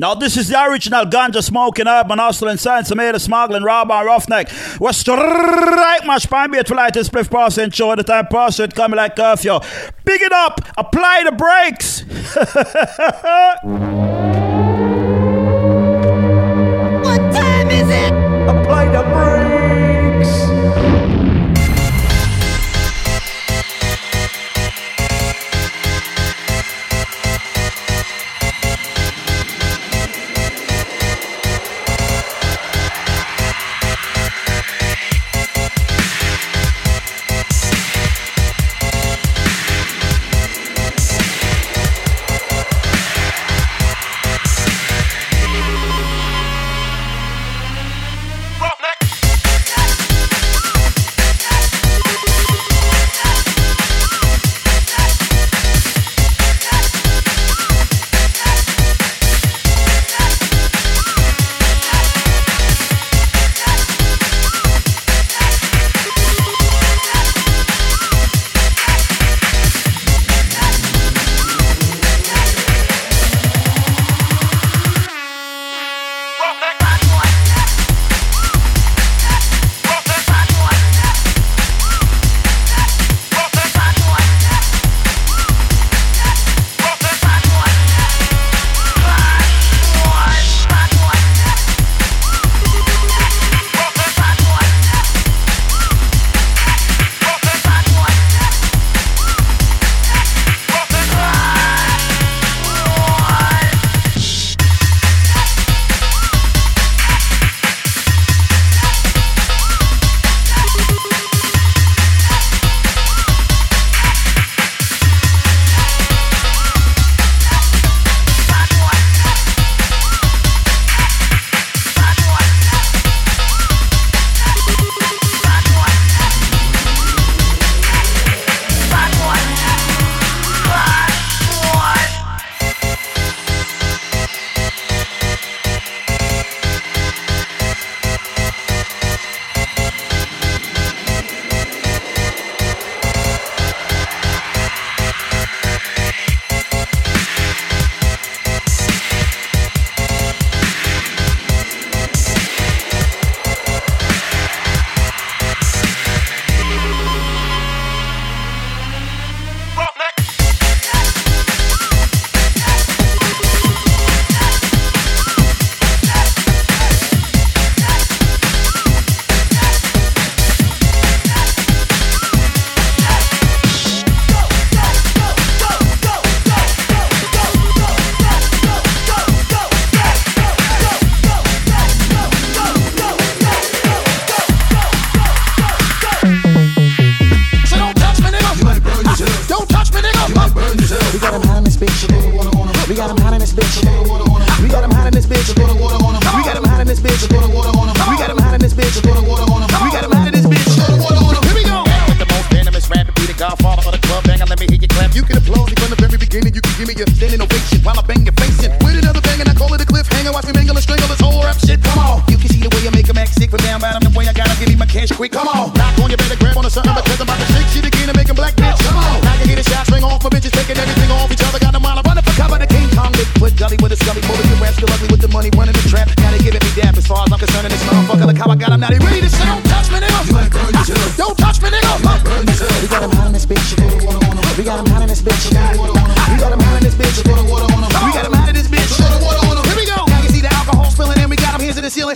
Now, this is the original ganja smoking urban hustle and science made of smuggling, rob and roughneck. We're straight much fine beat for light and spliff passing show the time pass it coming like curfew. Big it up, apply the brakes.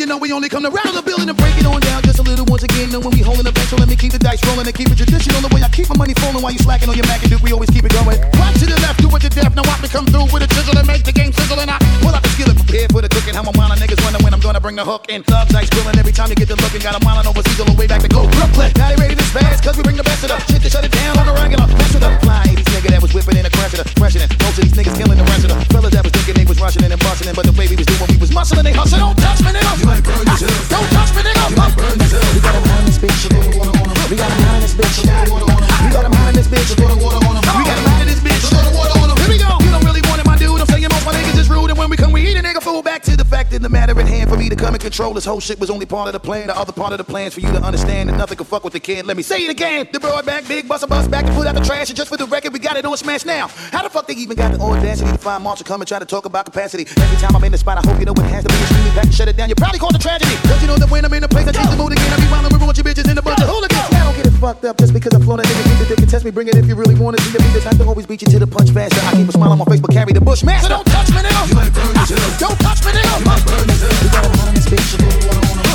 You know we only come to rattle the building and break it on down just a little once again. And when we holding the bench, so let me keep the dice rolling and keep it traditional. The way I keep my money falling while you slacking on your Mac and Duke, we always keep it going. Right to the left, do it to death. Now watch me come through with a chisel and make the game sizzle. And I pull out the skillet, prepared for the cooking. How my mind niggas wonder when I'm gonna bring the hook in. Thugs ice grilling every time you get the looking. Got a mile overseas all the way back to go Brooklyn. Now they ready to spaz, cause we bring the best of the shit to shut it down on a regular. Mess with the fly 80s nigga that was whipping in a crash of the freshening. Most of these niggas killing the rest of the fellas that was thinking they was rushing and busting. But the way we was doing, we was muscling, they hustle. Don't touch me, nigga. You might burn yourself. Don't touch me, nigga. You might burn We got hot in this bitch. We got hot in this bitch. We got hot in this bitch. We got hot in this bitch. Here we go. You don't really want it, my dude. I'm saying most my niggas is rude, and when we come, we eat a nigga Back to the fact of the matter at hand. for me to come and control this whole shit was only part of the plan. The other part of the plans for you to understand that nothing can fuck with the kid. Let me say it again. The broad back, big bust a bus back and put out the trash. And just for the record, we got it on smash now. How the fuck they even got the audacity to find Marshall come and try to talk about capacity? Every time I'm in the spot, I hope you know it has to be screaming back and shut it down. You probably cause a tragedy. Don't you know that when I'm in the place, I change the mood again. I be wildin' with bitches in a bunch of hooligans. Now don't get it fucked up just because I'm flown a nigga. Keep the dick and test me. Bring it if you really want to see the beat. This to always beat you to the punch faster. I keep a smile on my face, but carry the bush master. So don't touch me, now. You burn. Don't touch me, nigga. You might burn yourself. We got a in this bitch.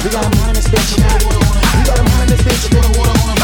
We got a in this bitch. We got a in this bitch.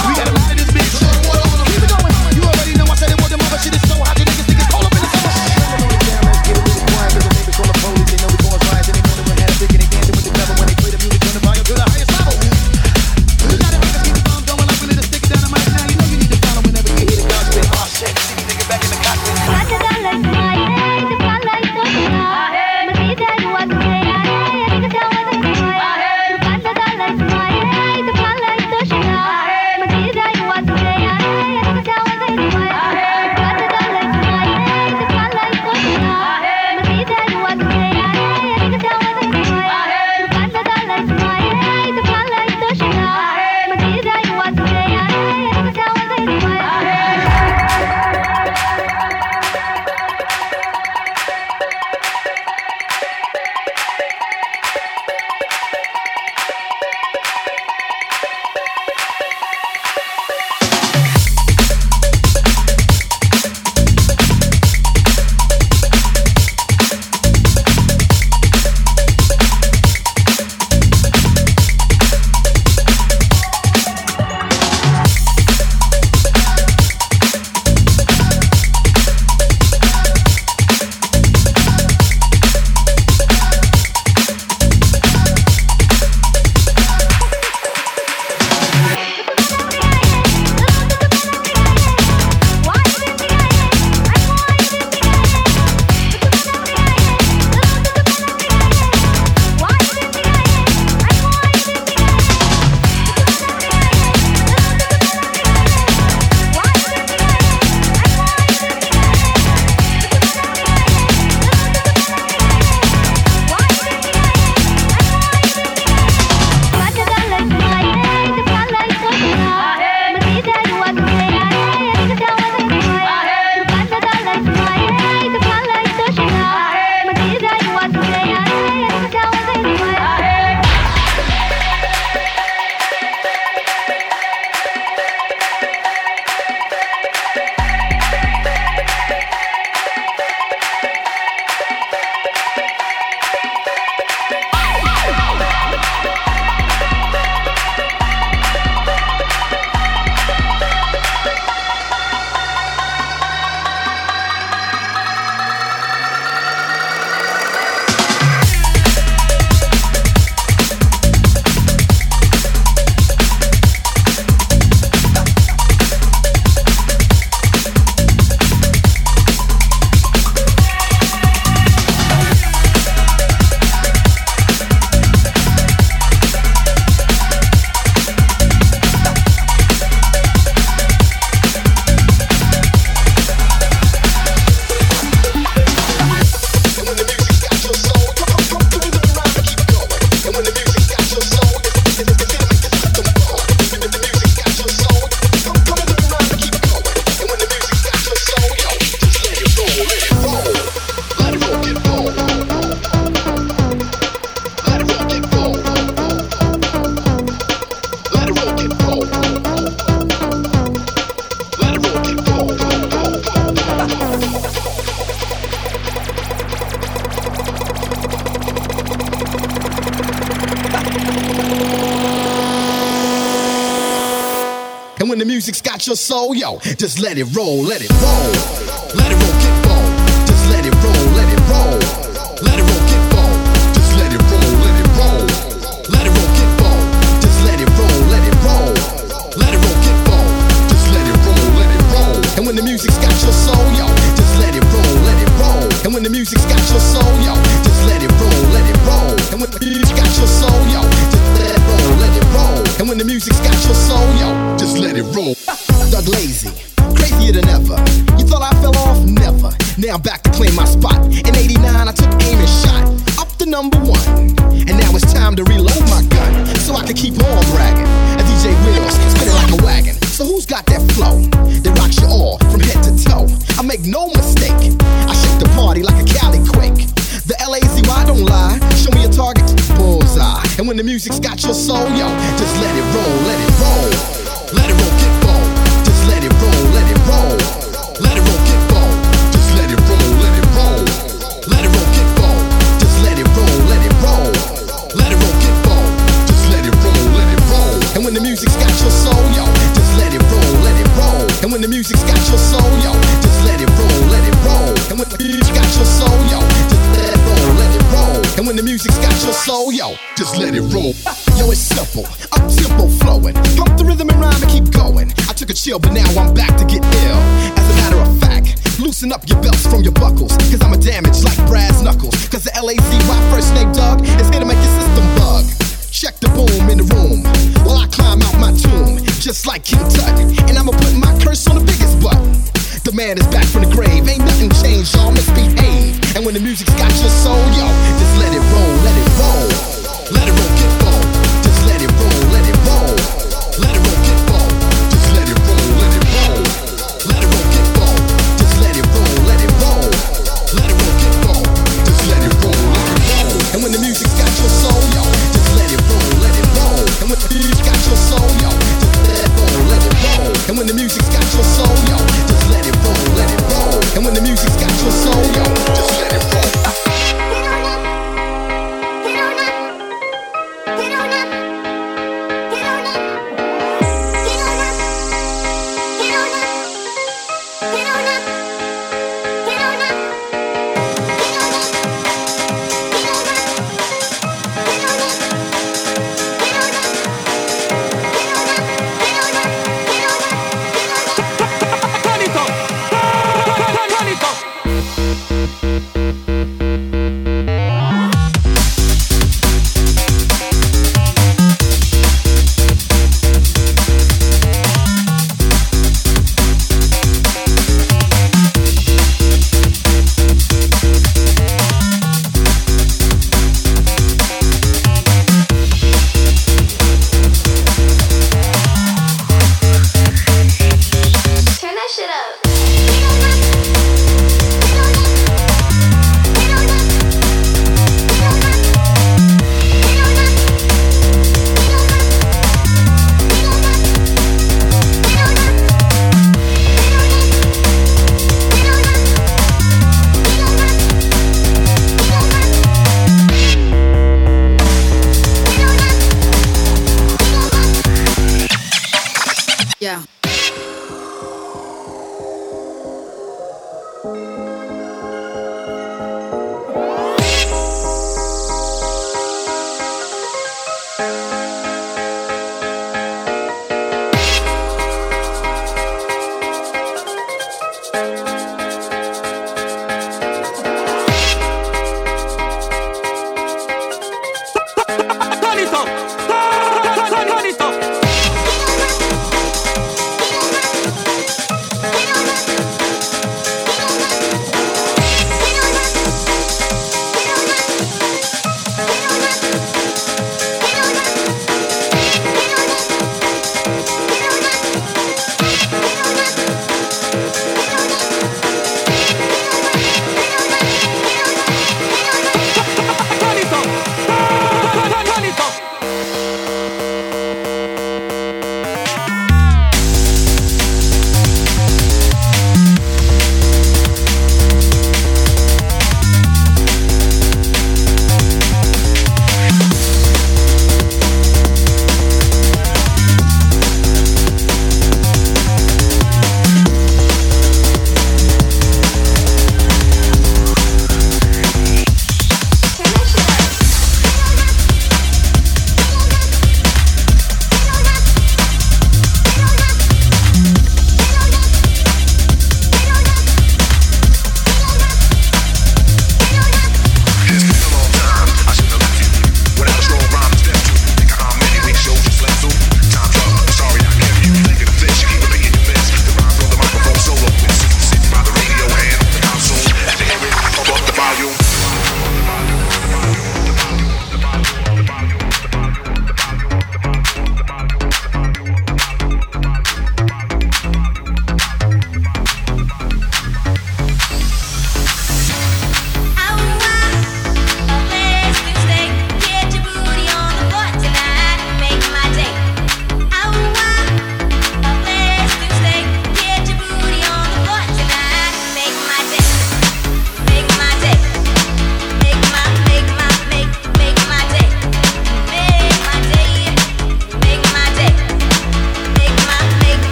Soul, yo, just let it roll, let it roll. And when the music's got your soul, yo, just let it roll, let it roll. Let it roll, get for.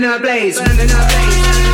Burning a blaze. Burning a blaze.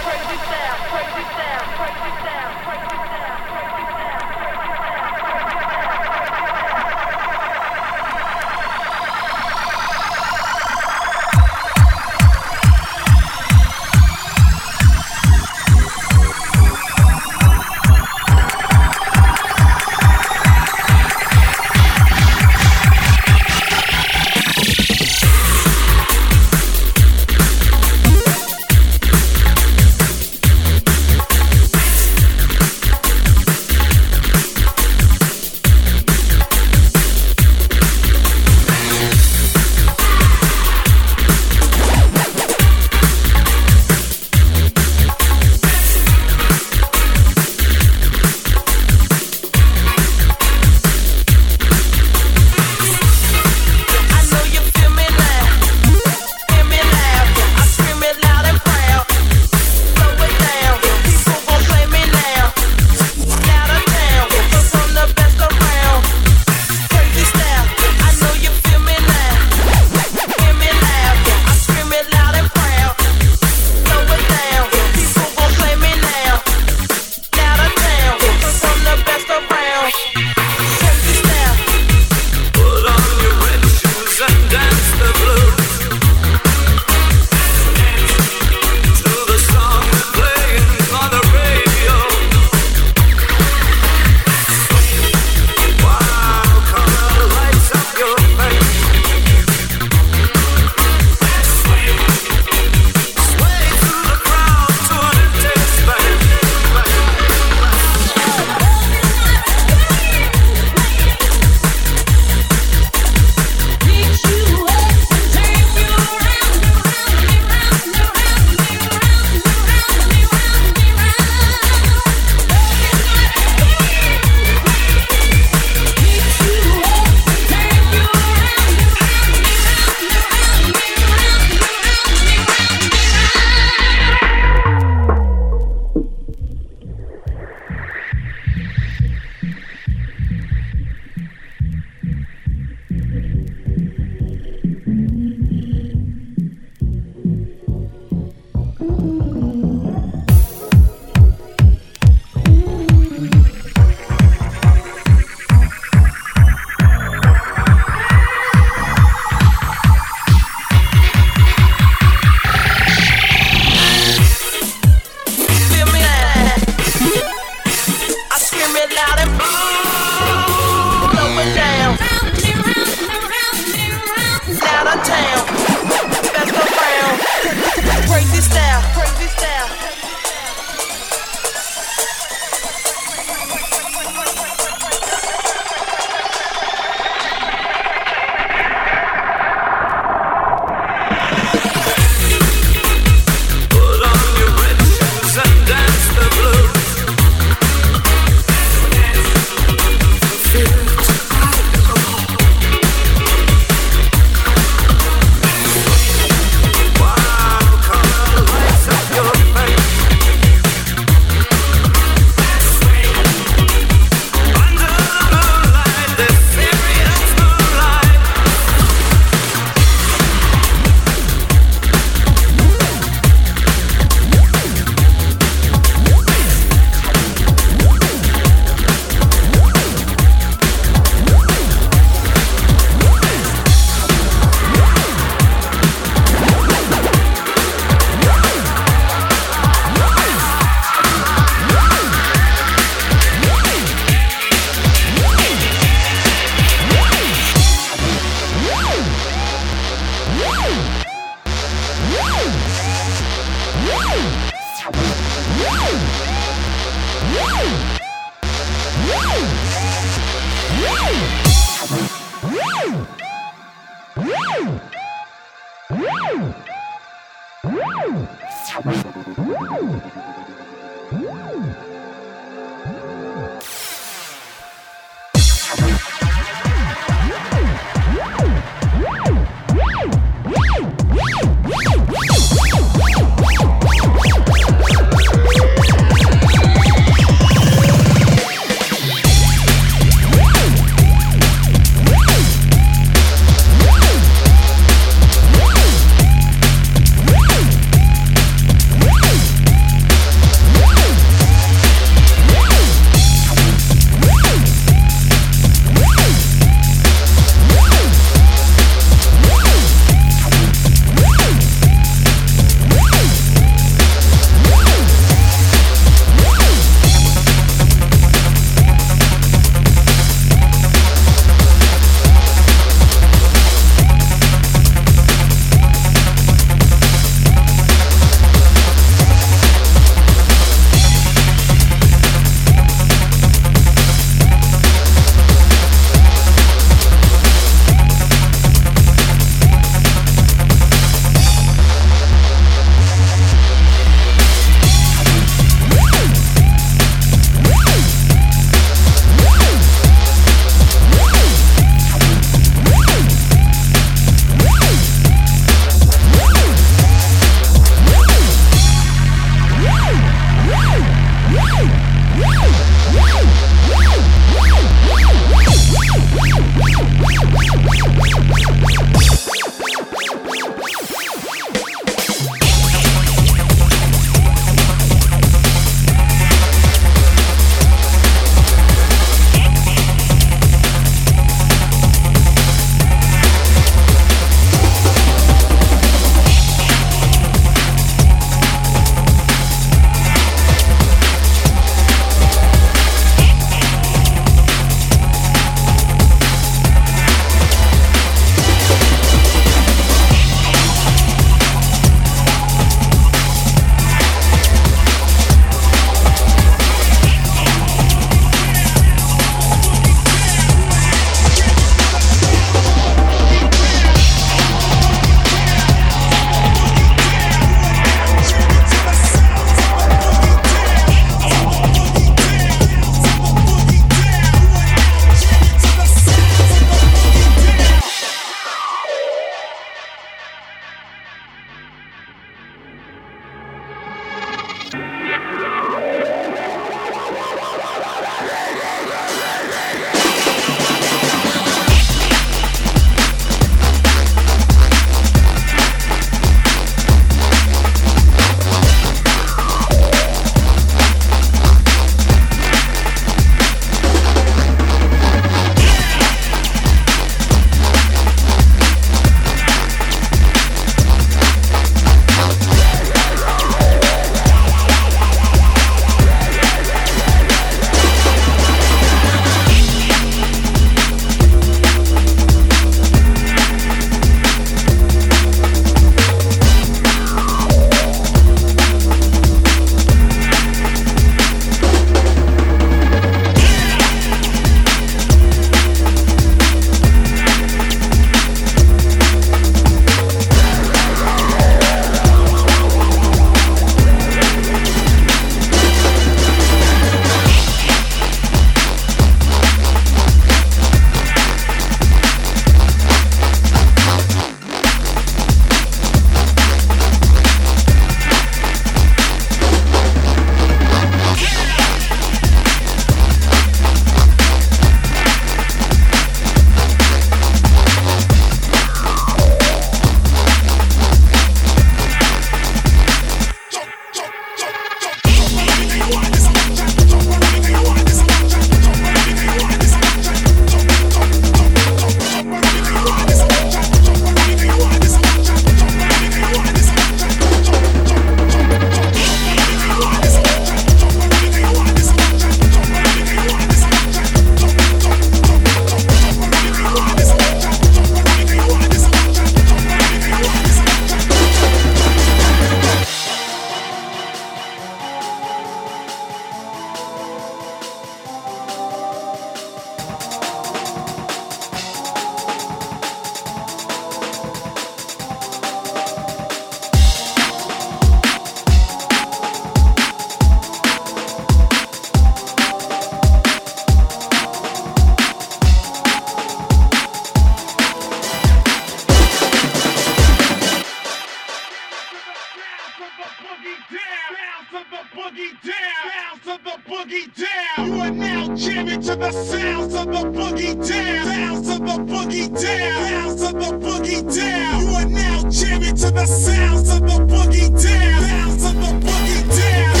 to the sounds of the boogie down, sounds of the boogie down, sounds of the boogie down. You are now jamming to the sounds of the boogie down, sounds of the boogie down.